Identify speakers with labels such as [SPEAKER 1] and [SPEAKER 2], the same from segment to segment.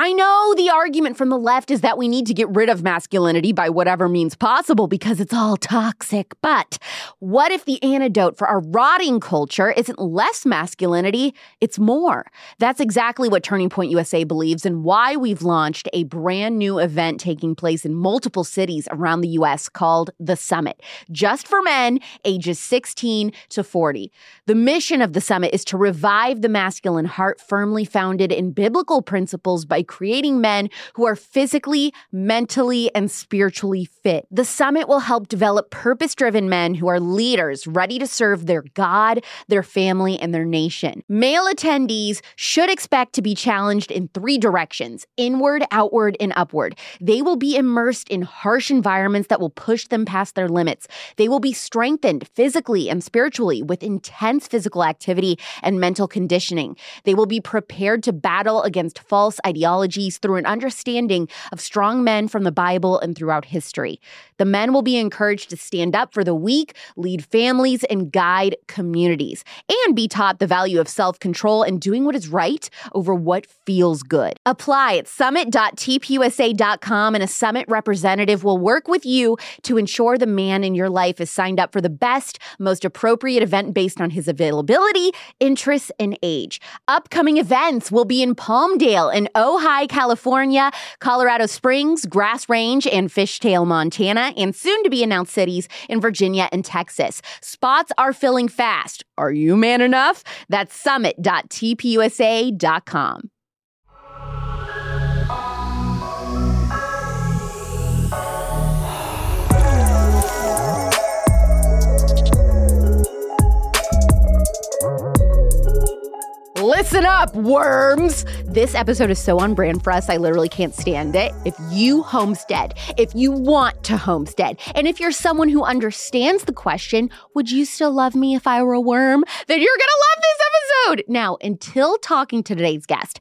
[SPEAKER 1] I know the argument from the left is that we need to get rid of masculinity by whatever means possible because it's all toxic. But what if the antidote for our rotting culture isn't less masculinity, it's more? That's exactly what Turning Point USA believes and why we've launched a brand new event taking place in multiple cities around the US called The Summit, just for men ages 16 to 40. The mission of the summit is to revive the masculine heart firmly founded in biblical principles by creating men who are physically, mentally, and spiritually fit. The summit will help develop purpose driven men who are leaders ready to serve their God, their family, and their nation. Male attendees should expect to be challenged in three directions inward, outward, and upward. They will be immersed in harsh environments that will push them past their limits. They will be strengthened physically and spiritually with intense physical activity and mental conditioning. They will be prepared to battle against false ideologies through an understanding of strong men from the Bible and throughout history. The men will be encouraged to stand up for the weak, lead families, and guide communities, and be taught the value of self control and doing what is right over what feels good. Apply at summit.tpusa.com, and a summit representative will work with you to ensure the man in your life is signed up for the best, most appropriate event based on his availability, interests, and age. Upcoming events will be in Palmdale and Ojai, California, Colorado Springs, Grass Range, and Fishtail, Montana, and soon to be announced cities in Virginia and Texas. Spots are filling fast. Are you man enough? That's summit.tpusa.com. Listen up, worms! This episode is so on brand for us, I literally can't stand it. If you homestead, if you want to homestead, and if you're someone who understands the question, would you still love me if I were a worm? Then you're gonna love this episode! Now, until talking to today's guest,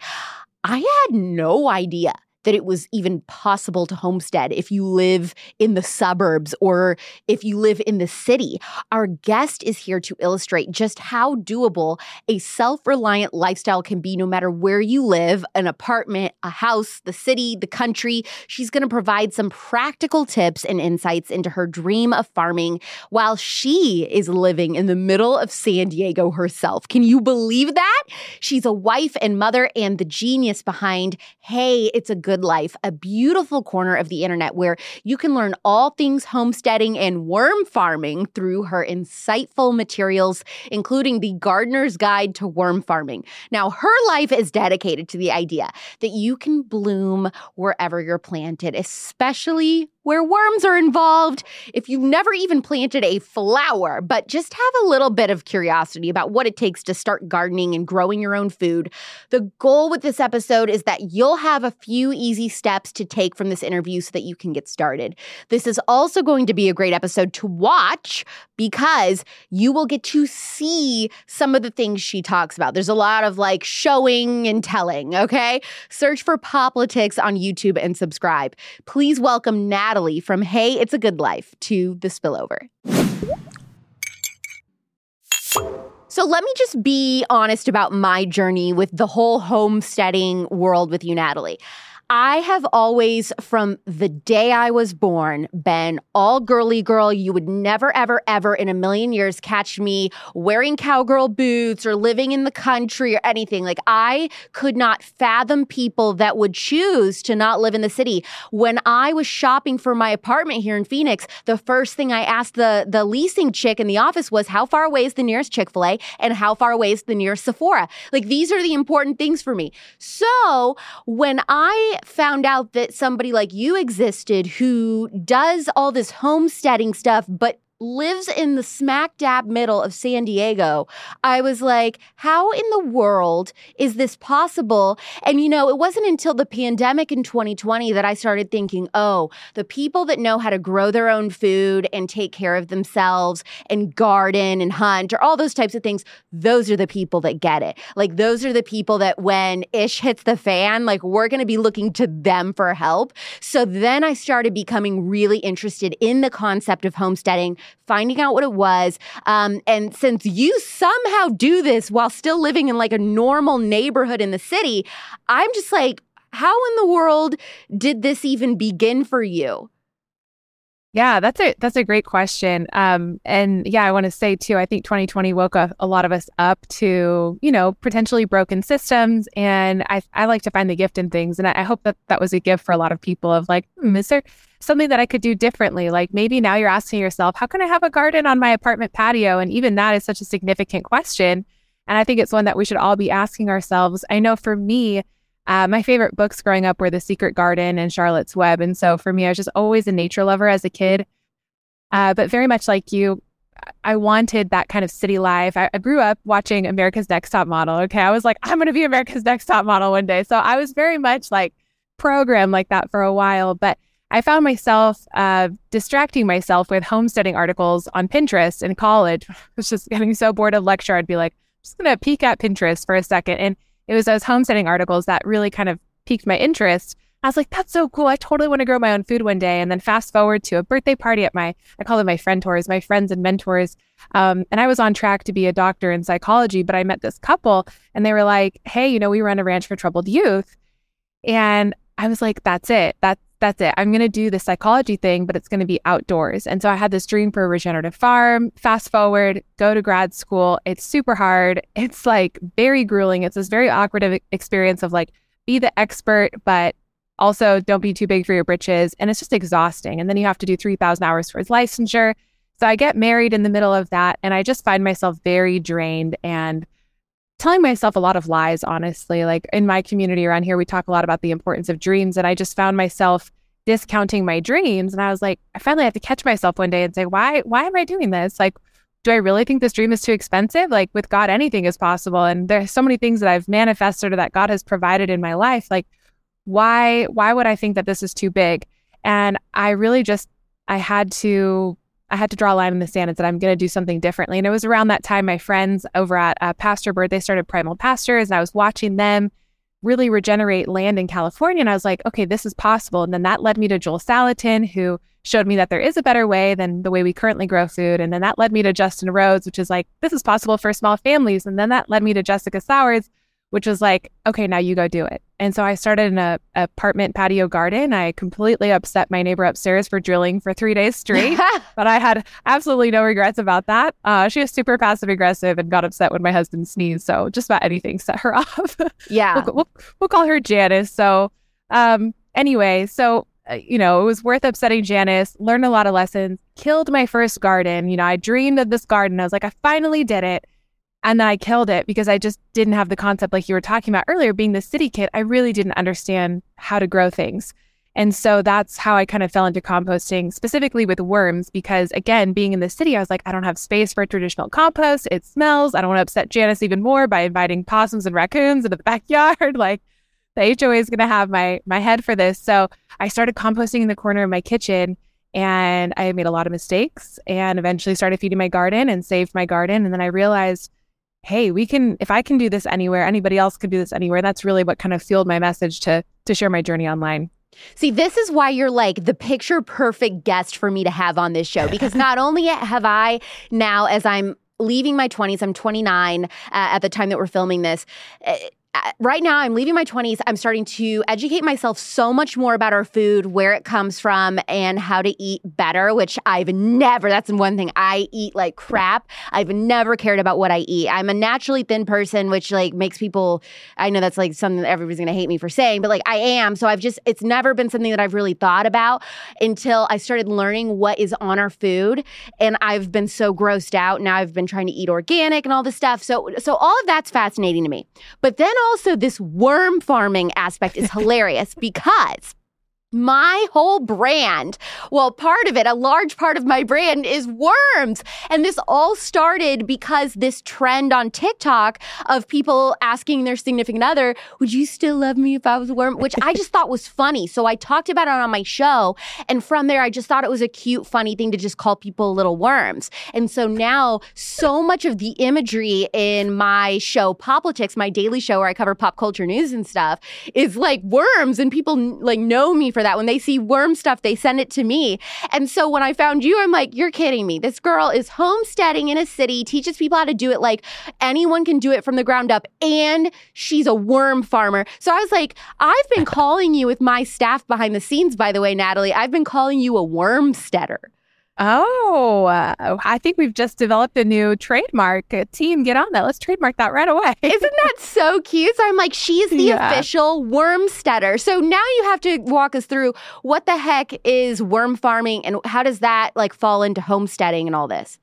[SPEAKER 1] I had no idea that it was even possible to homestead if you live in the suburbs or if you live in the city. Our guest is here to illustrate just how doable a self reliant lifestyle can be no matter where you live an apartment, a house, the city, the country. She's going to provide some practical tips and insights into her dream of farming while she is living in the middle of San Diego herself. Can you believe that? She's a wife and mother and the genius behind Hey, It's a Good Good Life, a beautiful corner of the internet where you can learn all things homesteading and worm farming through her insightful materials, including the Gardener's Guide to Worm Farming. Now, her life is dedicated to the idea that you can bloom wherever you're planted, especially where worms are involved. If you've never even planted a flower, but just have a little bit of curiosity about what it takes to start gardening and growing your own food, the goal with this episode is that you'll have a few easy steps to take from this interview so that you can get started. This is also going to be a great episode to watch because you will get to see some of the things she talks about. There's a lot of like showing and telling, okay? Search for Poplitics on YouTube and subscribe. Please welcome Natalie. From Hey, It's a Good Life to The Spillover. So let me just be honest about my journey with the whole homesteading world with you, Natalie. I have always, from the day I was born, been all girly girl. You would never, ever, ever in a million years catch me wearing cowgirl boots or living in the country or anything. Like, I could not fathom people that would choose to not live in the city. When I was shopping for my apartment here in Phoenix, the first thing I asked the, the leasing chick in the office was, How far away is the nearest Chick fil A? And how far away is the nearest Sephora? Like, these are the important things for me. So, when I found out that somebody like you existed who does all this homesteading stuff, but lives in the smack dab middle of San Diego, I was like, how in the world is this possible? And you know, it wasn't until the pandemic in 2020 that I started thinking, oh, the people that know how to grow their own food and take care of themselves and garden and hunt or all those types of things, those are the people that get it. Like, those are the people that when ish hits the fan, like, we're going to be looking to them for help. So then I started becoming really interested in the concept of homesteading finding out what it was. Um, and since you somehow do this while still living in like a normal neighborhood in the city, I'm just like, how in the world did this even begin for you?
[SPEAKER 2] Yeah, that's a that's a great question. Um, and yeah, I want to say too. I think 2020 woke a lot of us up to you know potentially broken systems, and I I like to find the gift in things, and I, I hope that that was a gift for a lot of people of like, hmm, is there something that I could do differently? Like maybe now you're asking yourself, how can I have a garden on my apartment patio? And even that is such a significant question, and I think it's one that we should all be asking ourselves. I know for me uh, my favorite books growing up were The Secret Garden and Charlotte's Web. And so for me, I was just always a nature lover as a kid. Uh, but very much like you, I wanted that kind of city life. I, I, grew up watching America's Next Top Model. Okay. I was like, I'm going to be America's Next Top Model one day. So I was very much like programmed like that for a while. But I found myself uh, distracting myself with homesteading articles on Pinterest in college. I was just getting so bored of lecture. I'd be like, I'm just going to peek at Pinterest for a second. And it was those homesteading articles that really kind of piqued my interest. I was like, that's so cool. I totally want to grow my own food one day. And then fast forward to a birthday party at my, I call them my friend tours, my friends and mentors. Um, and I was on track to be a doctor in psychology, but I met this couple and they were like, hey, you know, we run a ranch for troubled youth. And I was like, that's it. That's that's it. I'm going to do the psychology thing, but it's going to be outdoors. And so I had this dream for a regenerative farm. Fast forward, go to grad school. It's super hard. It's like very grueling. It's this very awkward experience of like, be the expert, but also don't be too big for your britches. And it's just exhausting. And then you have to do 3,000 hours for towards licensure. So I get married in the middle of that. And I just find myself very drained and telling myself a lot of lies, honestly. Like in my community around here, we talk a lot about the importance of dreams. And I just found myself discounting my dreams. And I was like, I finally had to catch myself one day and say, why, why am I doing this? Like, do I really think this dream is too expensive? Like with God, anything is possible. And there's so many things that I've manifested or that God has provided in my life. Like, why, why would I think that this is too big? And I really just, I had to I had to draw a line in the sand and said, I'm going to do something differently. And it was around that time my friends over at uh, Pasturebird, they started Primal Pastures, and I was watching them really regenerate land in California. And I was like, okay, this is possible. And then that led me to Joel Salatin, who showed me that there is a better way than the way we currently grow food. And then that led me to Justin Rhodes, which is like, this is possible for small families. And then that led me to Jessica Sowards, which was like, okay, now you go do it. And so I started in a apartment patio garden. I completely upset my neighbor upstairs for drilling for three days straight, but I had absolutely no regrets about that. Uh, she was super passive aggressive and got upset when my husband sneezed. So just about anything set her off.
[SPEAKER 1] Yeah,
[SPEAKER 2] we'll, we'll, we'll, call her Janice. So um, anyway, so uh, you know it was worth upsetting Janice. Learned a lot of lessons. Killed my first garden. You know, I dreamed of this garden. I was like, I finally did it. And I killed it because I just didn't have the concept, like you were talking about earlier, being the city kid. I really didn't understand how to grow things. And so that's how I kind of fell into composting, specifically with worms, because again, being in the city, I was like, I don't have space for traditional compost. It smells. I don't want to upset Janice even more by inviting possums and raccoons into the backyard. like the HOA is going to have my my head for this. So I started composting in the corner of my kitchen and I made a lot of mistakes and eventually started feeding my garden and saved my garden. And then I realized hey, we can if I can do this anywhere, anybody else could do this anywhere. That's really what kind of fueled my message to to share my journey online.
[SPEAKER 1] See, this is why you're like the picture perfect guest for me to have on this show because not only have I now as I'm leaving my 20s, I'm 29 uh, at the time that we're filming this. Uh, right now I'm leaving my 20s. I'm starting to educate myself so much more about our food, where it comes from, and how to eat better, which I've never, that's one thing. I eat like crap. I've never cared about what I eat. I'm a naturally thin person, which like makes people, I know that's like something that everybody's gonna hate me for saying, but like I am. So I've just, it's never been something that I've really thought about until I started learning what is on our food. And I've been so grossed out. Now I've been trying to eat organic and all this stuff. So, so all of that's fascinating to me. But then also this worm farming aspect is hilarious because my whole brand, well, part of it, a large part of my brand is worms. And this all started because this trend on TikTok of people asking their significant other, would you still love me if I was a worm? Which I just thought was funny. So I talked about it on my show. And from there, I just thought it was a cute, funny thing to just call people little worms. And so now so much of the imagery in my show, Poplitics, my daily show where I cover pop culture news and stuff, is like worms. And people like know me for that. When they see worm stuff, they send it to me. And so when I found you, I'm like, you're kidding me. This girl is homesteading in a city, teaches people how to do it like anyone can do it from the ground up, and she's a worm farmer. So I was like, I've been calling you with my staff behind the scenes, by the way, Natalie. I've been calling you a wormsteader.
[SPEAKER 2] Oh, uh, I think we've just developed a new trademark. Uh, team, get on that. Let's trademark that right away.
[SPEAKER 1] Isn't that so cute? So I'm like, she's the yeah. official wormsteader. So now you have to walk us through what the heck is worm farming and how does that like fall into homesteading and all this?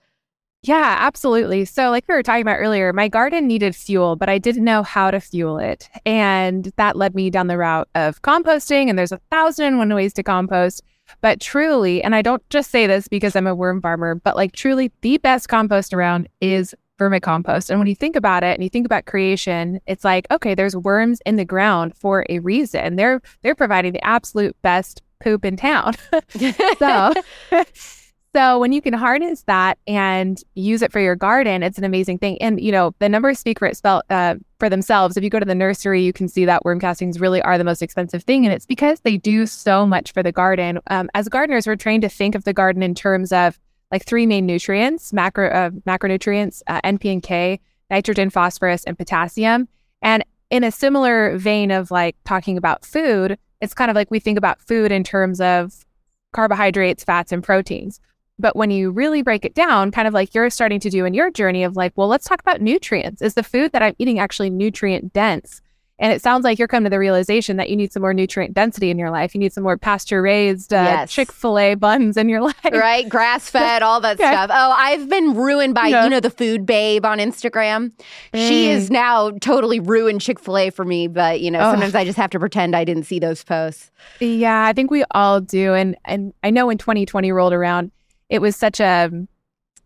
[SPEAKER 2] Yeah, absolutely. So, like we were talking about earlier, my garden needed fuel, but I didn't know how to fuel it. And that led me down the route of composting. And there's a thousand and one ways to compost. But truly, and I don't just say this because I'm a worm farmer, but like truly the best compost around is vermicompost. And when you think about it and you think about creation, it's like, okay, there's worms in the ground for a reason. They're they're providing the absolute best poop in town. so so when you can harness that and use it for your garden, it's an amazing thing. And you know the numbers speak for itself uh, for themselves. If you go to the nursery, you can see that worm castings really are the most expensive thing, and it's because they do so much for the garden. Um, as gardeners, we're trained to think of the garden in terms of like three main nutrients: macro uh, macronutrients, uh, NP and K, nitrogen, phosphorus, and potassium. And in a similar vein of like talking about food, it's kind of like we think about food in terms of carbohydrates, fats, and proteins. But when you really break it down, kind of like you're starting to do in your journey of like, well, let's talk about nutrients. Is the food that I'm eating actually nutrient dense? And it sounds like you're coming to the realization that you need some more nutrient density in your life. You need some more pasture raised uh, yes. Chick fil A buns in your life.
[SPEAKER 1] Right? Grass fed, all that okay. stuff. Oh, I've been ruined by, yeah. you know, the food babe on Instagram. Mm. She is now totally ruined Chick fil A for me. But, you know, oh. sometimes I just have to pretend I didn't see those posts.
[SPEAKER 2] Yeah, I think we all do. And, and I know when 2020 rolled around, it was such a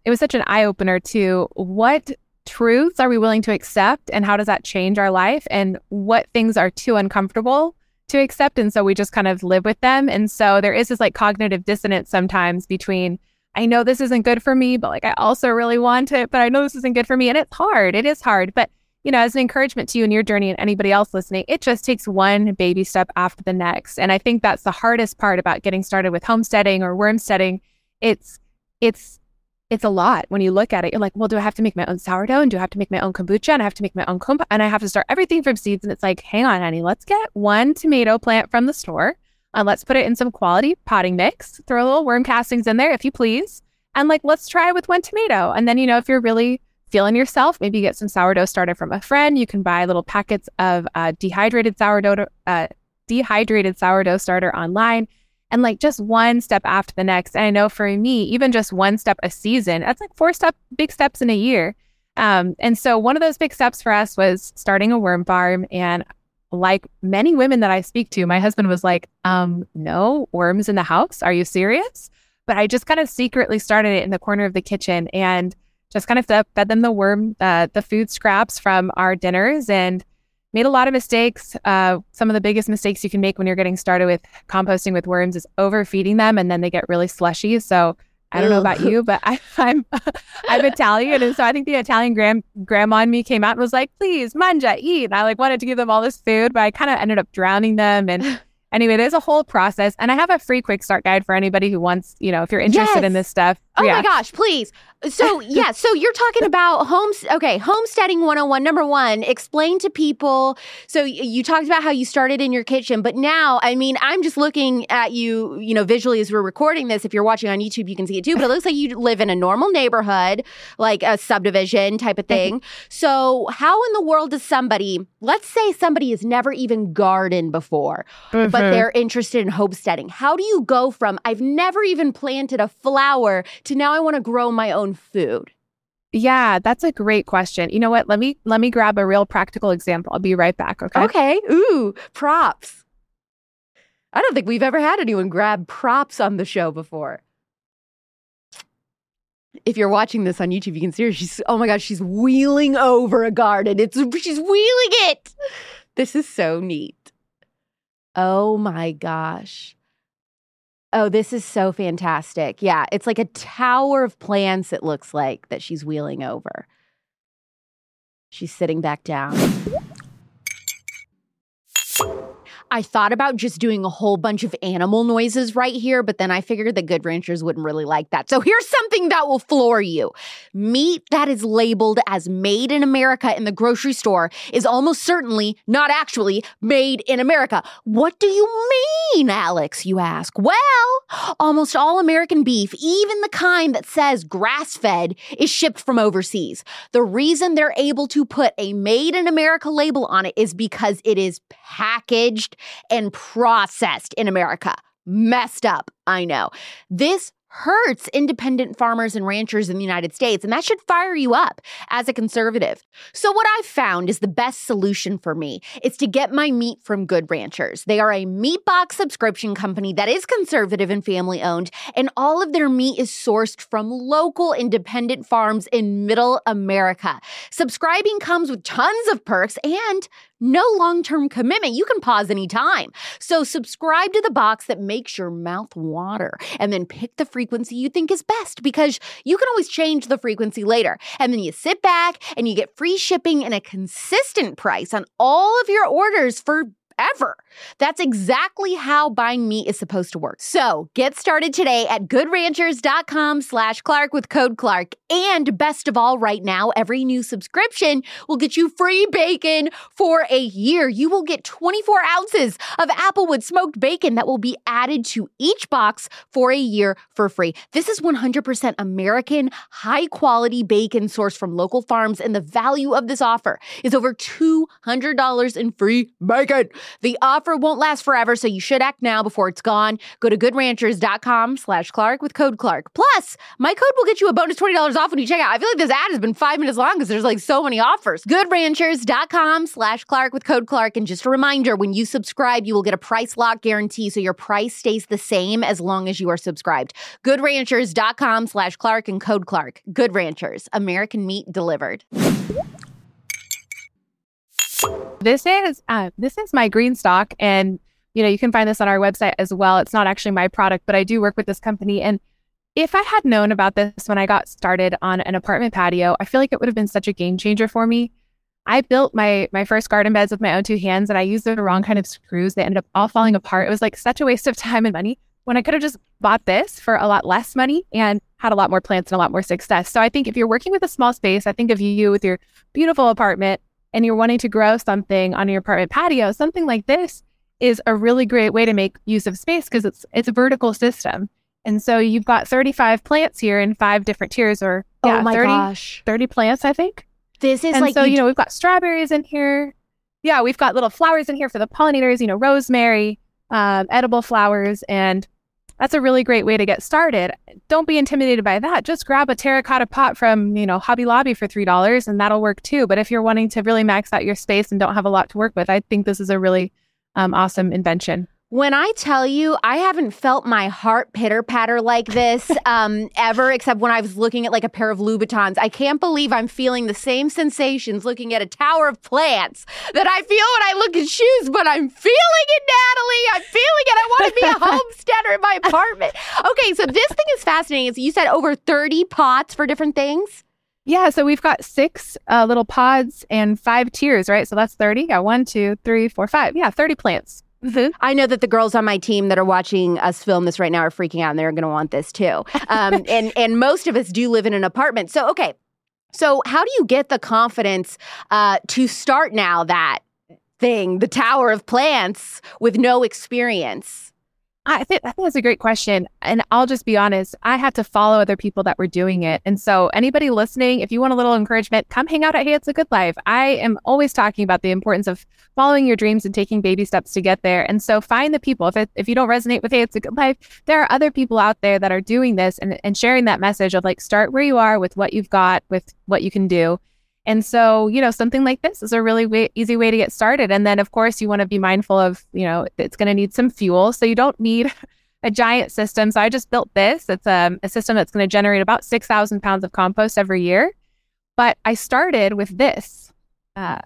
[SPEAKER 2] it was such an eye opener to what truths are we willing to accept and how does that change our life and what things are too uncomfortable to accept. And so we just kind of live with them. And so there is this like cognitive dissonance sometimes between I know this isn't good for me but like I also really want it but I know this isn't good for me. And it's hard. It is hard. But you know as an encouragement to you in your journey and anybody else listening it just takes one baby step after the next. And I think that's the hardest part about getting started with homesteading or wormsteading it's it's it's a lot when you look at it. You're like, well, do I have to make my own sourdough and do I have to make my own kombucha and I have to make my own compost and I have to start everything from seeds? And it's like, hang on, honey, let's get one tomato plant from the store and let's put it in some quality potting mix. Throw a little worm castings in there, if you please, and like let's try with one tomato. And then you know, if you're really feeling yourself, maybe get some sourdough started from a friend. You can buy little packets of uh, dehydrated sourdough, uh, dehydrated sourdough starter online and like just one step after the next. And I know for me, even just one step a season, that's like four step big steps in a year. Um, and so one of those big steps for us was starting a worm farm. And like many women that I speak to, my husband was like, um, no worms in the house. Are you serious? But I just kind of secretly started it in the corner of the kitchen and just kind of fed them the worm, uh, the food scraps from our dinners and made a lot of mistakes. Uh, some of the biggest mistakes you can make when you're getting started with composting with worms is overfeeding them, and then they get really slushy. So I don't know about you, but I, am I'm, I'm Italian, and so I think the Italian grand grandma in me came out and was like, "Please, mangia, eat." And I like wanted to give them all this food, but I kind of ended up drowning them and. Anyway, there's a whole process, and I have a free quick start guide for anybody who wants, you know, if you're interested yes. in this stuff.
[SPEAKER 1] Oh my gosh, please. So, yeah, so you're talking about homes. Okay, homesteading 101. Number one, explain to people. So, you talked about how you started in your kitchen, but now, I mean, I'm just looking at you, you know, visually as we're recording this. If you're watching on YouTube, you can see it too, but it looks like you live in a normal neighborhood, like a subdivision type of thing. so, how in the world does somebody, let's say somebody has never even gardened before, mm-hmm. but they're interested in homesteading, how do you go from, I've never even planted a flower to now I want to grow my own food?
[SPEAKER 2] Yeah, that's a great question. You know what? Let me let me grab a real practical example. I'll be right back, okay?
[SPEAKER 1] Okay. Ooh, props. I don't think we've ever had anyone grab props on the show before. If you're watching this on YouTube, you can see her. She's oh my gosh, she's wheeling over a garden. It's she's wheeling it. This is so neat. Oh my gosh. Oh, this is so fantastic. Yeah, it's like a tower of plants, it looks like, that she's wheeling over. She's sitting back down. I thought about just doing a whole bunch of animal noises right here, but then I figured that Good Ranchers wouldn't really like that. So here's something that will floor you meat that is labeled as made in America in the grocery store is almost certainly not actually made in America. What do you mean, Alex? You ask. Well, almost all American beef, even the kind that says grass fed, is shipped from overseas. The reason they're able to put a made in America label on it is because it is packaged and processed in America. Messed up, I know. This hurts independent farmers and ranchers in the United States, and that should fire you up as a conservative. So, what I've found is the best solution for me is to get my meat from Good Ranchers. They are a meat box subscription company that is conservative and family owned, and all of their meat is sourced from local independent farms in middle America. Subscribing comes with tons of perks and no long term commitment. You can pause anytime. So subscribe to the box that makes your mouth water and then pick the frequency you think is best because you can always change the frequency later. And then you sit back and you get free shipping and a consistent price on all of your orders for ever. That's exactly how buying meat is supposed to work. So get started today at goodranchers.com slash Clark with code Clark. And best of all, right now, every new subscription will get you free bacon for a year. You will get 24 ounces of Applewood smoked bacon that will be added to each box for a year for free. This is 100% American, high quality bacon sourced from local farms. And the value of this offer is over $200 in free bacon. The offer won't last forever, so you should act now before it's gone. Go to goodranchers.com slash Clark with code Clark. Plus, my code will get you a bonus $20 off when you check out. I feel like this ad has been five minutes long because there's like so many offers. Goodranchers.com slash Clark with code Clark. And just a reminder, when you subscribe, you will get a price lock guarantee, so your price stays the same as long as you are subscribed. Goodranchers.com slash Clark and code Clark. Good Ranchers, American meat delivered.
[SPEAKER 2] This is uh, this is my GreenStalk, and you know you can find this on our website as well. It's not actually my product, but I do work with this company. And if I had known about this when I got started on an apartment patio, I feel like it would have been such a game changer for me. I built my my first garden beds with my own two hands, and I used the wrong kind of screws. They ended up all falling apart. It was like such a waste of time and money when I could have just bought this for a lot less money and had a lot more plants and a lot more success. So I think if you're working with a small space, I think of you with your beautiful apartment and you're wanting to grow something on your apartment patio, something like this is a really great way to make use of space because it's it's a vertical system. And so you've got 35 plants here in five different tiers or yeah,
[SPEAKER 1] oh my
[SPEAKER 2] 30,
[SPEAKER 1] gosh.
[SPEAKER 2] 30 plants, I think.
[SPEAKER 1] This is
[SPEAKER 2] and
[SPEAKER 1] like
[SPEAKER 2] so, you know, we've got strawberries in here. Yeah, we've got little flowers in here for the pollinators, you know, rosemary, um, edible flowers, and that's a really great way to get started. Don't be intimidated by that. Just grab a terracotta pot from, you know, Hobby Lobby for $3 and that'll work too. But if you're wanting to really max out your space and don't have a lot to work with, I think this is a really um, awesome invention.
[SPEAKER 1] When I tell you, I haven't felt my heart pitter patter like this um, ever, except when I was looking at like a pair of Louboutins. I can't believe I'm feeling the same sensations looking at a tower of plants that I feel when I look at shoes, but I'm feeling it, Natalie. I'm feeling it. I want to be a homesteader in my apartment. Okay, so this thing is fascinating. So you said over 30 pots for different things?
[SPEAKER 2] Yeah, so we've got six uh, little pods and five tiers, right? So that's 30. Yeah, one, two, three, four, five. Yeah, 30 plants.
[SPEAKER 1] Mm-hmm. I know that the girls on my team that are watching us film this right now are freaking out and they're going to want this too. Um, and and most of us do live in an apartment. So okay, so how do you get the confidence uh, to start now that thing, the Tower of Plants, with no experience?
[SPEAKER 2] I think, I think that's a great question. And I'll just be honest, I had to follow other people that were doing it. And so, anybody listening, if you want a little encouragement, come hang out at Hey, It's a Good Life. I am always talking about the importance of following your dreams and taking baby steps to get there. And so, find the people. If, it, if you don't resonate with Hey, It's a Good Life, there are other people out there that are doing this and, and sharing that message of like, start where you are with what you've got, with what you can do. And so, you know, something like this is a really way, easy way to get started. And then, of course, you want to be mindful of, you know, it's going to need some fuel. So you don't need a giant system. So I just built this. It's um, a system that's going to generate about 6,000 pounds of compost every year. But I started with this, uh,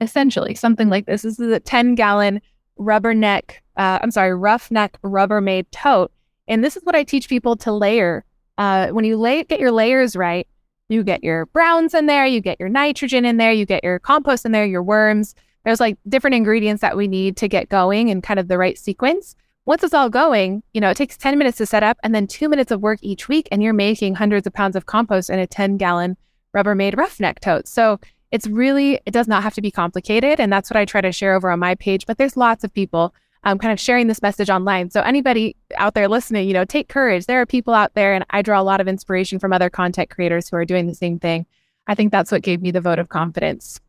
[SPEAKER 2] essentially, something like this. This is a 10 gallon rubber neck, uh, I'm sorry, rough neck Rubbermaid tote. And this is what I teach people to layer. Uh, when you lay, get your layers right, you get your browns in there, you get your nitrogen in there, you get your compost in there, your worms, there's like different ingredients that we need to get going in kind of the right sequence. Once it's all going, you know, it takes 10 minutes to set up and then two minutes of work each week, and you're making hundreds of pounds of compost in a 10 gallon Rubbermaid roughneck tote. So it's really, it does not have to be complicated. And that's what I try to share over on my page. But there's lots of people um, kind of sharing this message online. So anybody out there listening, you know, take courage. There are people out there, and I draw a lot of inspiration from other content creators who are doing the same thing. I think that's what gave me the vote of confidence.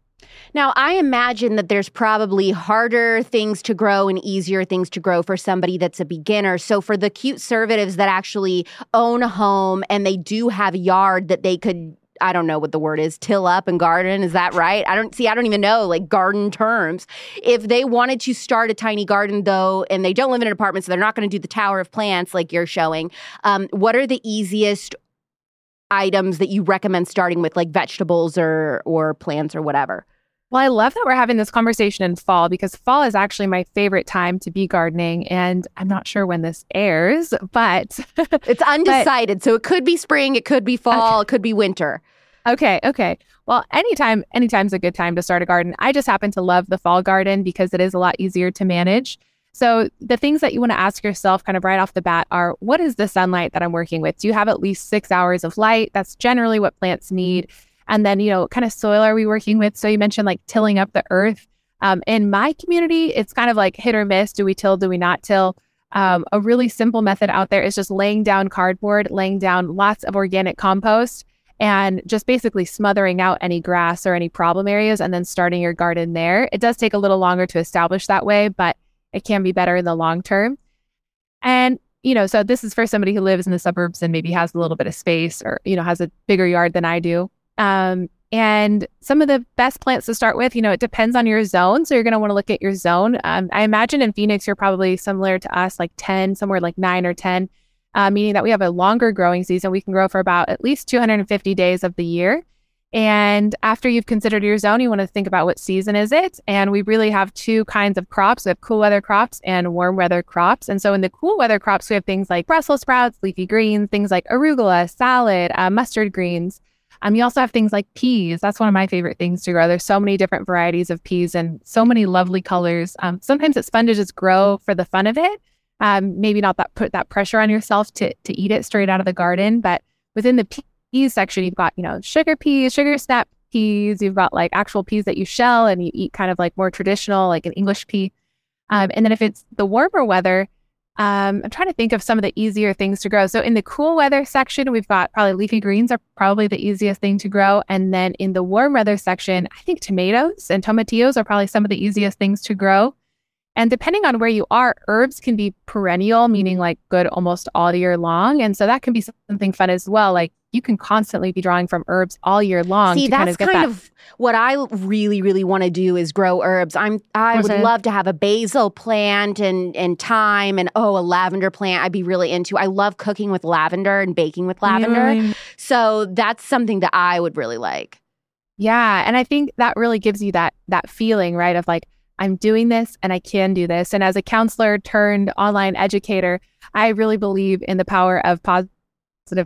[SPEAKER 1] Now, I imagine that there's probably harder things to grow and easier things to grow for somebody that's a beginner. So, for the cute conservatives that actually own a home and they do have a yard that they could I don't know what the word is, till up and garden. Is that right? I don't see, I don't even know like garden terms. If they wanted to start a tiny garden though, and they don't live in an apartment, so they're not going to do the tower of plants like you're showing, um, what are the easiest items that you recommend starting with, like vegetables or or plants or whatever?
[SPEAKER 2] Well, I love that we're having this conversation in fall because fall is actually my favorite time to be gardening. And I'm not sure when this airs, but
[SPEAKER 1] it's undecided. but, so it could be spring, it could be fall, okay. it could be winter.
[SPEAKER 2] Okay, okay. Well, anytime, anytime's a good time to start a garden. I just happen to love the fall garden because it is a lot easier to manage. So the things that you want to ask yourself kind of right off the bat are what is the sunlight that I'm working with? Do you have at least six hours of light? That's generally what plants need. Mm-hmm. And then, you know, what kind of soil are we working with? So you mentioned like tilling up the earth. Um, in my community, it's kind of like hit or miss. Do we till? Do we not till? Um, a really simple method out there is just laying down cardboard, laying down lots of organic compost, and just basically smothering out any grass or any problem areas and then starting your garden there. It does take a little longer to establish that way, but it can be better in the long term. And, you know, so this is for somebody who lives in the suburbs and maybe has a little bit of space or, you know, has a bigger yard than I do. Um, and some of the best plants to start with, you know, it depends on your zone. So you're going to want to look at your zone. Um, I imagine in Phoenix, you're probably similar to us, like 10, somewhere like nine or 10, uh, meaning that we have a longer growing season. We can grow for about at least 250 days of the year. And after you've considered your zone, you want to think about what season is it. And we really have two kinds of crops. We have cool weather crops and warm weather crops. And so in the cool weather crops, we have things like Brussels sprouts, leafy greens, things like arugula, salad, uh, mustard greens. Um, you also have things like peas. That's one of my favorite things to grow. There's so many different varieties of peas and so many lovely colors. Um, sometimes it's fun to just grow for the fun of it. Um, maybe not that put that pressure on yourself to to eat it straight out of the garden, but within the peas section, you've got you know sugar peas, sugar snap peas. You've got like actual peas that you shell and you eat kind of like more traditional, like an English pea. Um, and then if it's the warmer weather, um, I'm trying to think of some of the easier things to grow. So in the cool weather section, we've got probably leafy greens are probably the easiest thing to grow. And then in the warm weather section, I think tomatoes and tomatillos are probably some of the easiest things to grow. And depending on where you are, herbs can be perennial, meaning like good almost all year long. And so that can be something fun as well. Like you can constantly be drawing from herbs all year long.
[SPEAKER 1] See, that's kind, of, kind that. of, what I really, really want to do is grow herbs. I'm I would love to have a basil plant and and thyme and oh a lavender plant. I'd be really into. I love cooking with lavender and baking with lavender. So that's something that I would really like.
[SPEAKER 2] Yeah, and I think that really gives you that that feeling, right, of like I'm doing this and I can do this. And as a counselor turned online educator, I really believe in the power of positive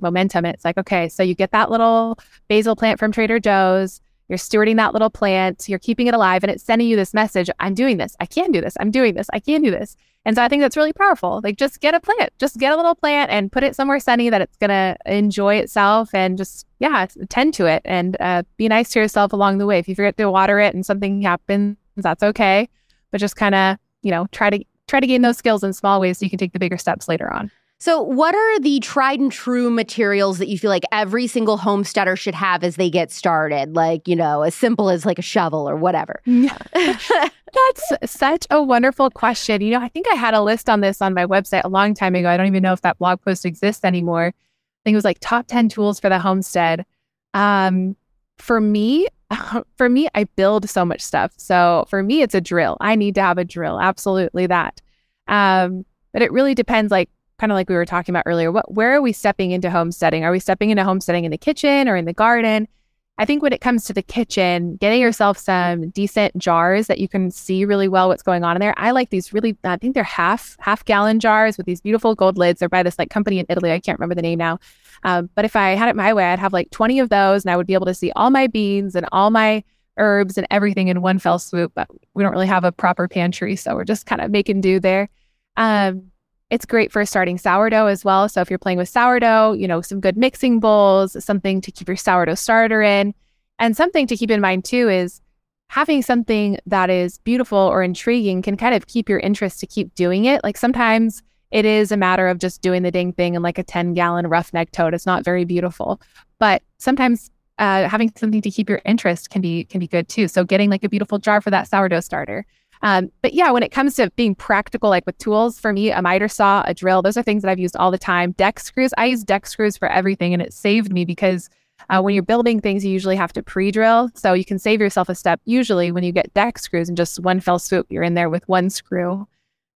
[SPEAKER 2] momentum. It's like, okay, so you get that little basil plant from Trader Joe's, you're stewarding that little plant, you're keeping it alive, and it's sending you this message I'm doing this, I can do this, I'm doing this, I can do this. And so I think that's really powerful. Like, just get a plant, just get a little plant and put it somewhere sunny that it's going to enjoy itself and just, yeah, tend to it and uh, be nice to yourself along the way. If you forget to water it and something happens, that's okay. But just kind of, you know, try to try to gain those skills in small ways so you can take the bigger steps later on.
[SPEAKER 1] So, what are the tried and true materials that you feel like every single homesteader should have as they get started? Like, you know, as simple as like a shovel or whatever.
[SPEAKER 2] That's such a wonderful question. You know, I think I had a list on this on my website a long time ago. I don't even know if that blog post exists anymore. I think it was like top 10 tools for the homestead. Um, for me, for me, I build so much stuff. So for me, it's a drill. I need to have a drill. Absolutely that. Um, but it really depends, like kind of like we were talking about earlier. What where are we stepping into homesteading? Are we stepping into homesteading in the kitchen or in the garden? I think when it comes to the kitchen, getting yourself some decent jars that you can see really well what's going on in there. I like these really, I think they're half half gallon jars with these beautiful gold lids. They're by this like company in Italy. I can't remember the name now. Um, but if I had it my way, I'd have like 20 of those and I would be able to see all my beans and all my herbs and everything in one fell swoop. But we don't really have a proper pantry, so we're just kind of making do there. Um, it's great for starting sourdough as well. So if you're playing with sourdough, you know, some good mixing bowls, something to keep your sourdough starter in. And something to keep in mind too is having something that is beautiful or intriguing can kind of keep your interest to keep doing it. Like sometimes it is a matter of just doing the dang thing in like a 10 gallon roughneck tote. It's not very beautiful. But sometimes uh, having something to keep your interest can be can be good too. So getting like a beautiful jar for that sourdough starter um, but yeah, when it comes to being practical, like with tools, for me, a miter saw, a drill, those are things that I've used all the time. Deck screws, I use deck screws for everything, and it saved me because uh, when you're building things, you usually have to pre-drill, so you can save yourself a step. Usually, when you get deck screws and just one fell swoop, you're in there with one screw.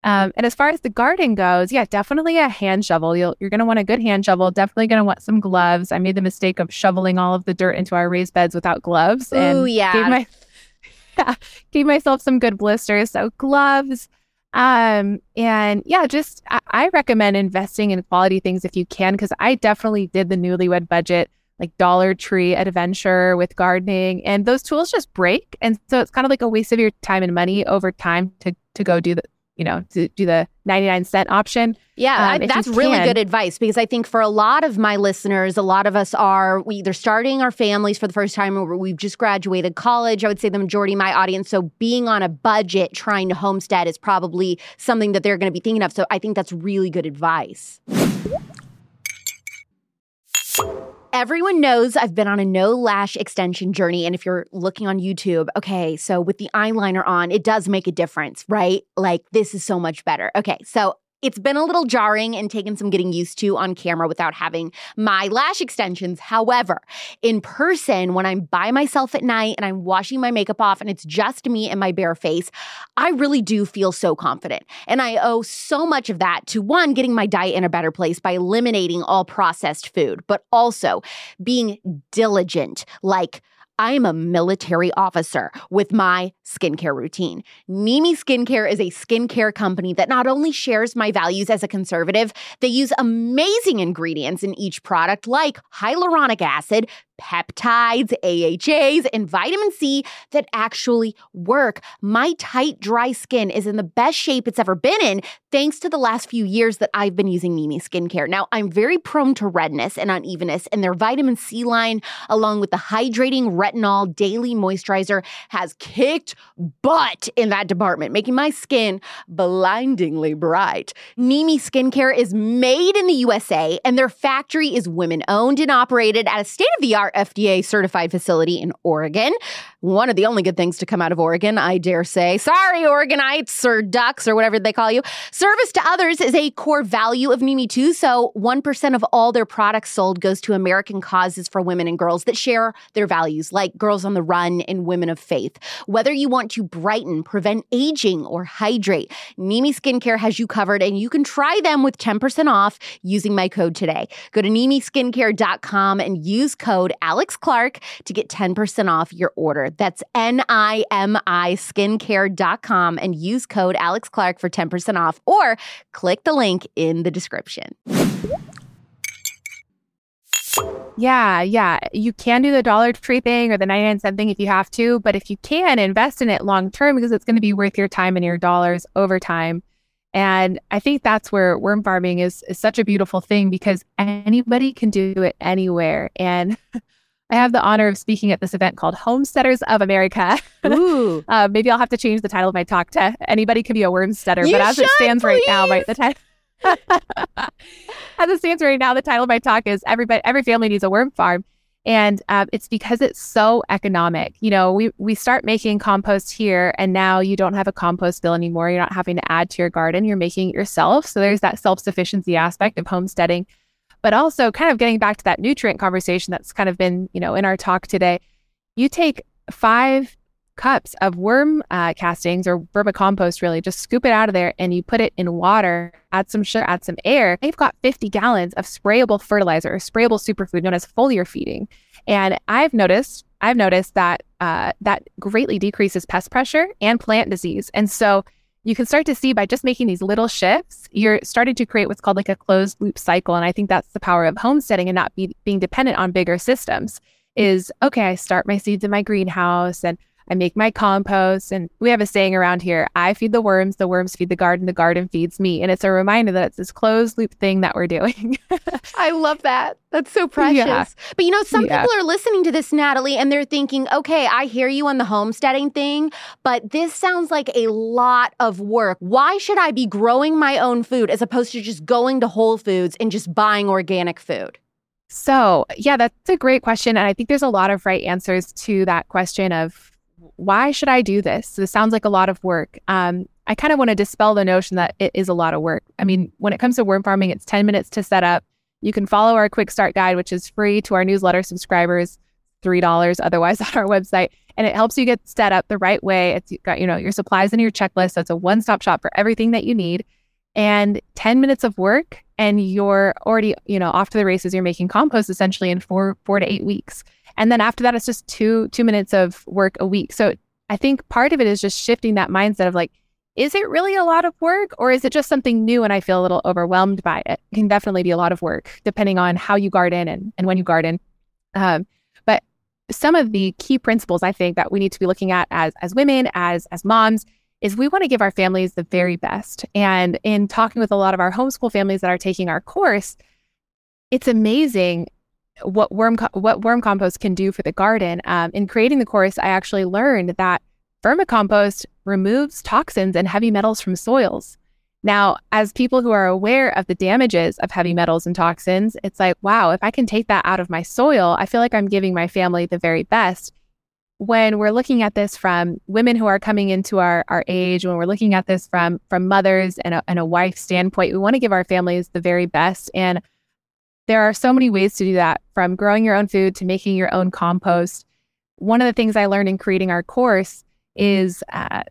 [SPEAKER 2] Um, and as far as the garden goes, yeah, definitely a hand shovel. You'll, you're going to want a good hand shovel. Definitely going to want some gloves. I made the mistake of shoveling all of the dirt into our raised beds without gloves.
[SPEAKER 1] Oh yeah.
[SPEAKER 2] Gave my, yeah, gave myself some good blisters. So gloves. Um, and yeah, just I, I recommend investing in quality things if you can, because I definitely did the newlywed budget, like Dollar Tree adventure with gardening, and those tools just break. And so it's kind of like a waste of your time and money over time to to go do the you know, to do the 99 cent option.
[SPEAKER 1] Yeah, um, I, that's really good advice because I think for a lot of my listeners, a lot of us are we either starting our families for the first time or we've just graduated college. I would say the majority of my audience. So being on a budget trying to homestead is probably something that they're going to be thinking of. So I think that's really good advice. Everyone knows I've been on a no lash extension journey. And if you're looking on YouTube, okay, so with the eyeliner on, it does make a difference, right? Like this is so much better. Okay, so it's been a little jarring and taken some getting used to on camera without having my lash extensions. However, in person, when I'm by myself at night and I'm washing my makeup off and it's just me and my bare face, I really do feel so confident. And I owe so much of that to one, getting my diet in a better place by eliminating all processed food, but also being diligent, like I am a military officer with my skincare routine. Nimi Skincare is a skincare company that not only shares my values as a conservative, they use amazing ingredients in each product like hyaluronic acid, peptides, AHAs, and vitamin C that actually work. My tight, dry skin is in the best shape it's ever been in thanks to the last few years that I've been using Nimi skincare. Now, I'm very prone to redness and unevenness, and their vitamin C line, along with the hydrating retinol daily moisturizer, has kicked butt in that department, making my skin blindingly bright. Nimi skincare is made in the USA, and their factory is women owned and operated at a state of the art FDA certified facility in Oregon. One of the only good things to come out of Oregon, I dare say. Sorry, Oregonites or ducks or whatever they call you. Service to others is a core value of Nimi too. So 1% of all their products sold goes to American causes for women and girls that share their values, like Girls on the Run and Women of Faith. Whether you want to brighten, prevent aging, or hydrate, Nimi Skincare has you covered and you can try them with 10% off using my code today. Go to NimiSkincare.com and use code Alex Clark to get 10% off your order. That's N I M I skincare.com and use code Alex Clark for 10% off or click the link in the description.
[SPEAKER 2] Yeah, yeah. You can do the Dollar Tree thing or the 99 cent thing if you have to, but if you can, invest in it long term because it's going to be worth your time and your dollars over time. And I think that's where worm farming is, is such a beautiful thing because anybody can do it anywhere. And I have the honor of speaking at this event called Homesteaders of America.
[SPEAKER 1] Ooh.
[SPEAKER 2] uh, maybe I'll have to change the title of my talk to Anybody Can Be a Wormsteader.
[SPEAKER 1] You
[SPEAKER 2] but as
[SPEAKER 1] should,
[SPEAKER 2] it stands
[SPEAKER 1] please.
[SPEAKER 2] right now, right, the title. as it stands right now, the title of my talk is Everybody, Every Family Needs a Worm Farm. And uh, it's because it's so economic. You know, we we start making compost here, and now you don't have a compost bill anymore. You're not having to add to your garden. You're making it yourself. So there's that self sufficiency aspect of homesteading, but also kind of getting back to that nutrient conversation that's kind of been you know in our talk today. You take five cups of worm uh, castings or vermicompost, really, just scoop it out of there and you put it in water, add some sugar, add some air. They've got 50 gallons of sprayable fertilizer, or sprayable superfood known as foliar feeding. And I've noticed, I've noticed that uh, that greatly decreases pest pressure and plant disease. And so you can start to see by just making these little shifts, you're starting to create what's called like a closed loop cycle. And I think that's the power of homesteading and not be, being dependent on bigger systems. is okay, I start my seeds in my greenhouse and I make my compost. And we have a saying around here I feed the worms, the worms feed the garden, the garden feeds me. And it's a reminder that it's this closed loop thing that we're doing.
[SPEAKER 1] I love that. That's so precious. Yeah. But you know, some yeah. people are listening to this, Natalie, and they're thinking, okay, I hear you on the homesteading thing, but this sounds like a lot of work. Why should I be growing my own food as opposed to just going to Whole Foods and just buying organic food?
[SPEAKER 2] So, yeah, that's a great question. And I think there's a lot of right answers to that question of why should I do this? This sounds like a lot of work. Um, I kind of want to dispel the notion that it is a lot of work. I mean, when it comes to worm farming, it's 10 minutes to set up. You can follow our quick start guide, which is free to our newsletter subscribers, $3 otherwise on our website. And it helps you get set up the right way. It's got, you know, your supplies and your checklist. So it's a one-stop shop for everything that you need. And 10 minutes of work and you're already, you know, off to the races. You're making compost essentially in four, four to eight weeks. And then after that, it's just two two minutes of work a week. So I think part of it is just shifting that mindset of like, is it really a lot of work or is it just something new and I feel a little overwhelmed by it? It can definitely be a lot of work depending on how you garden and, and when you garden. Um, but some of the key principles I think that we need to be looking at as as women, as as moms, is we want to give our families the very best. And in talking with a lot of our homeschool families that are taking our course, it's amazing what worm co- what worm compost can do for the garden. Um, in creating the course, I actually learned that vermicompost removes toxins and heavy metals from soils. Now, as people who are aware of the damages of heavy metals and toxins, it's like, wow, if I can take that out of my soil, I feel like I'm giving my family the very best. When we're looking at this from women who are coming into our, our age, when we're looking at this from from mothers and a, and a wife standpoint, we want to give our families the very best. And there are so many ways to do that from growing your own food to making your own compost. One of the things I learned in creating our course is uh,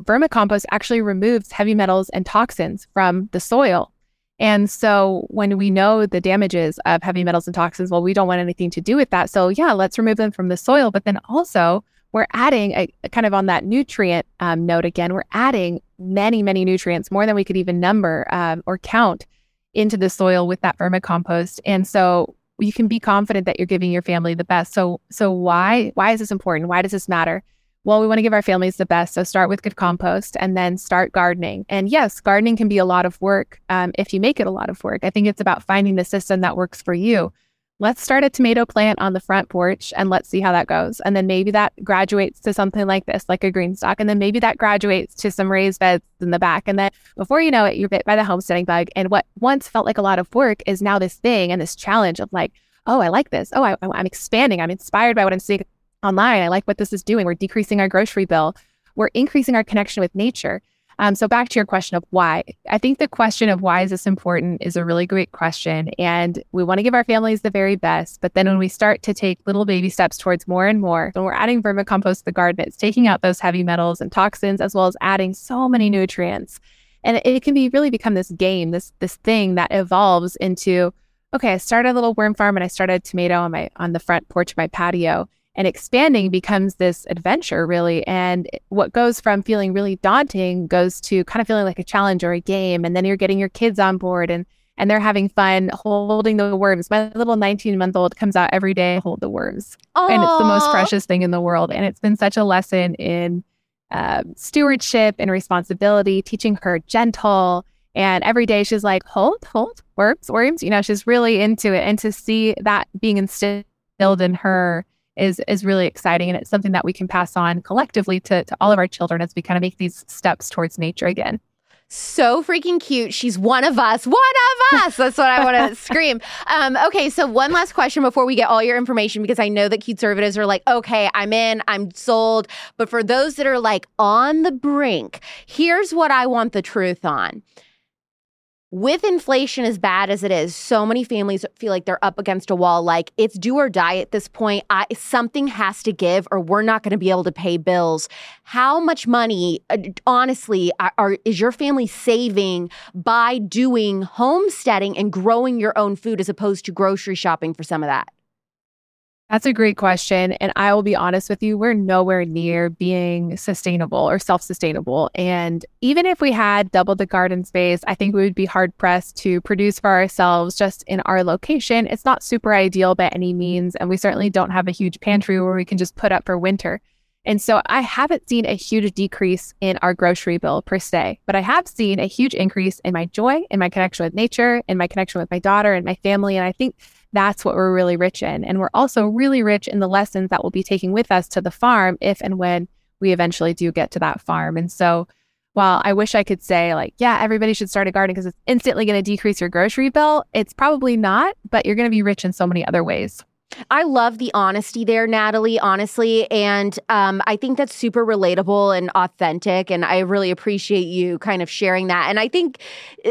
[SPEAKER 2] vermicompost actually removes heavy metals and toxins from the soil. And so when we know the damages of heavy metals and toxins, well, we don't want anything to do with that. So yeah, let's remove them from the soil. But then also we're adding a, a kind of on that nutrient um, note again, we're adding many, many nutrients, more than we could even number um, or count into the soil with that vermicompost. And so you can be confident that you're giving your family the best. So so why why is this important? Why does this matter? Well, we want to give our families the best. So start with good compost and then start gardening. And yes, gardening can be a lot of work um, if you make it a lot of work. I think it's about finding the system that works for you let's start a tomato plant on the front porch and let's see how that goes. And then maybe that graduates to something like this, like a GreenStalk. And then maybe that graduates to some raised beds in the back. And then before you know it, you're bit by the homesteading bug. And what once felt like a lot of work is now this thing and this challenge of like, oh, I like this. Oh, I, I'm expanding. I'm inspired by what I'm seeing online. I like what this is doing. We're decreasing our grocery bill. We're increasing our connection with nature. Um, so back to your question of why, I think the question of why is this important is a really great question, and we want to give our families the very best. But then when we start to take little baby steps towards more and more, when we're adding vermicompost to the garden, it's taking out those heavy metals and toxins as well as adding so many nutrients, and it, can be really become this game, this this thing that evolves into okay, I started a little worm farm and I started a tomato on my on the front porch of my patio and expanding becomes this adventure really and what goes from feeling really daunting goes to kind of feeling like a challenge or a game and then you're getting your kids on board and and they're having fun holding the worms. My little 19 month old comes out every day to hold the worms. Aww. And it's the most precious thing in the world. And it's been such a lesson in uh, stewardship and responsibility, teaching her gentle. And every day she's like, hold, hold, worms, worms. You know, she's really into it. And to see that being instilled in her is is really exciting and it's something that we can pass on collectively to, to all of our children as we kind of make these steps towards nature again
[SPEAKER 1] so freaking cute. She's one of us. One of us. That's what I want to scream. Um, okay, so one last question before we get all your information because I know that Cuteservatives are like, okay, I'm in, I'm sold. But for those that are like on the brink, here's what I want the truth on with inflation as bad as it is, so many families feel like they're up against a wall. Like it's do or die at this point. I, something has to give, or we're not going to be able to pay bills. How much money, uh, honestly, are, are, is your family saving by doing homesteading and growing your own food as opposed to grocery shopping for some of that?
[SPEAKER 2] That's a great question. And I will be honest with you, we're nowhere near being sustainable or self sustainable. And even if we had double the garden space, I think we would be hard pressed to produce for ourselves just in our location. It's not super ideal by any means. And we certainly don't have a huge pantry where we can just put up for winter. And so I haven't seen a huge decrease in our grocery bill per se, but I have seen a huge increase in my joy, in my connection with nature, in my connection with my daughter and my family. And I think that's what we're really rich in. And we're also really rich in the lessons that we'll be taking with us to the farm if and when we eventually do get to that farm. And so while I wish I could say, like, yeah, everybody should start a garden because it's instantly going to decrease your grocery bill, it's probably not, but you're going to be rich in so many other ways.
[SPEAKER 1] I love the honesty there, Natalie, honestly. And um, I think that's super relatable and authentic. And I really appreciate you kind of sharing that. And I think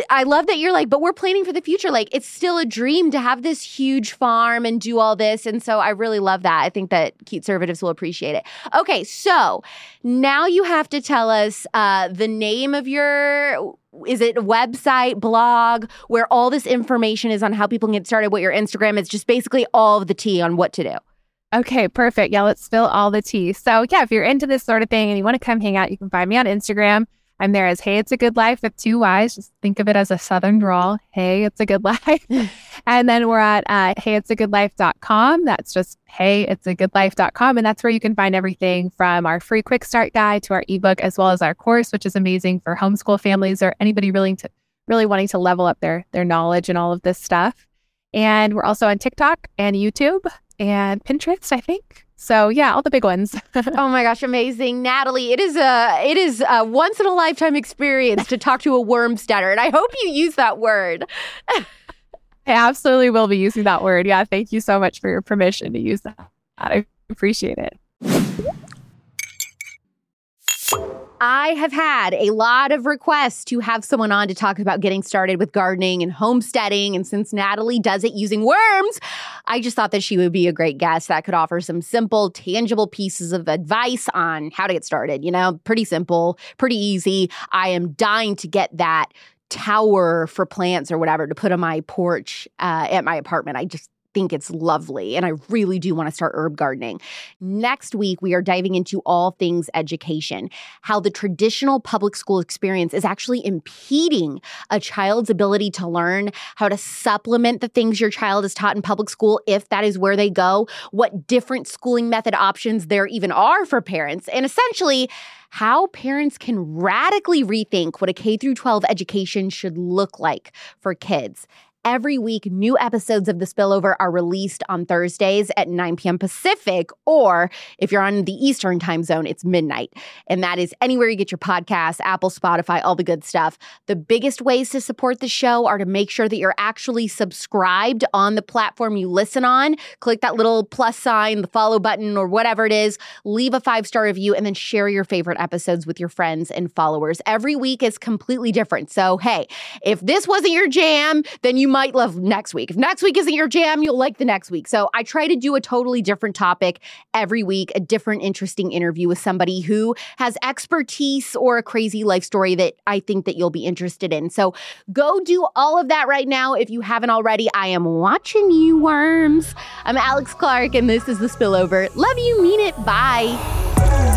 [SPEAKER 1] I love that you're like, but we're planning for the future. Like, it's still a dream to have this huge farm and do all this. And so I really love that. I think that Cuteservatives will appreciate it. Okay, so now you have to tell us uh, the name of your is it a website, blog, where all this information is on how people can get started, what your Instagram is, just basically all of the tea on what to do.
[SPEAKER 2] Okay, perfect. Yeah, let's spill all the tea. So, yeah, if you're into this sort of thing and you want to come hang out, you can find me on Instagram. I'm there as Hey, It's a Good Life with two Y's. Just think of it as a Southern drawl. Hey, It's a Good Life. and then we're at uh, heyitsagoodlife.com. That's just Hey, it's a good heyitsagoodlife.com. And that's where you can find everything from our free quick start guide to our ebook, as well as our course, which is amazing for homeschool families or anybody really to really wanting to level up their their knowledge and all of this stuff. And we're also on TikTok and YouTube and Pinterest, I think. So yeah, all the big ones.
[SPEAKER 1] oh my gosh, amazing, Natalie! It is a it is a once in a lifetime experience to talk to a wormsteader, and I hope you use that word.
[SPEAKER 2] I absolutely will be using that word. Yeah, thank you so much for your permission to use that. I appreciate it.
[SPEAKER 1] I have had a lot of requests to have someone on to talk about getting started with gardening and homesteading. And since Natalie does it using worms, I just thought that she would be a great guest that could offer some simple, tangible pieces of advice on how to get started. You know, pretty simple, pretty easy. I am dying to get that tower for plants or whatever to put on my porch uh, at my apartment. I just think it's lovely and I really do want to start herb gardening. Next week, we are diving into all things education, how the traditional public school experience is actually impeding a child's ability to learn, how to supplement the things your child is taught in public school if that is where they go, what different schooling method options there even are for parents, and essentially, how parents can radically rethink what a K through 12 education should look like for kids. Every week, new episodes of The Spillover are released on Thursdays at 9 p.m. Pacific, or if you're on the Eastern time zone, it's midnight. And that is anywhere you get your podcasts, Apple, Spotify, all the good stuff. The biggest ways to support the show are to make sure that you're actually subscribed on the platform you listen on. Click that little plus sign, the follow button, or whatever it is. Leave a five star review and then share your favorite episodes with your friends and followers. Every week is completely different. So, hey, if this wasn't your jam, then you might love next week. If next week isn't your jam, you'll like the next week. So I try to do a totally different topic every week, a different interesting interview with somebody who has expertise or a crazy life story that I think that you'll be interested in. So go do all of that right now if you haven't already. I am watching you, worms. I'm Alex Clark, and this is The Spillover. Love you, mean it. Bye.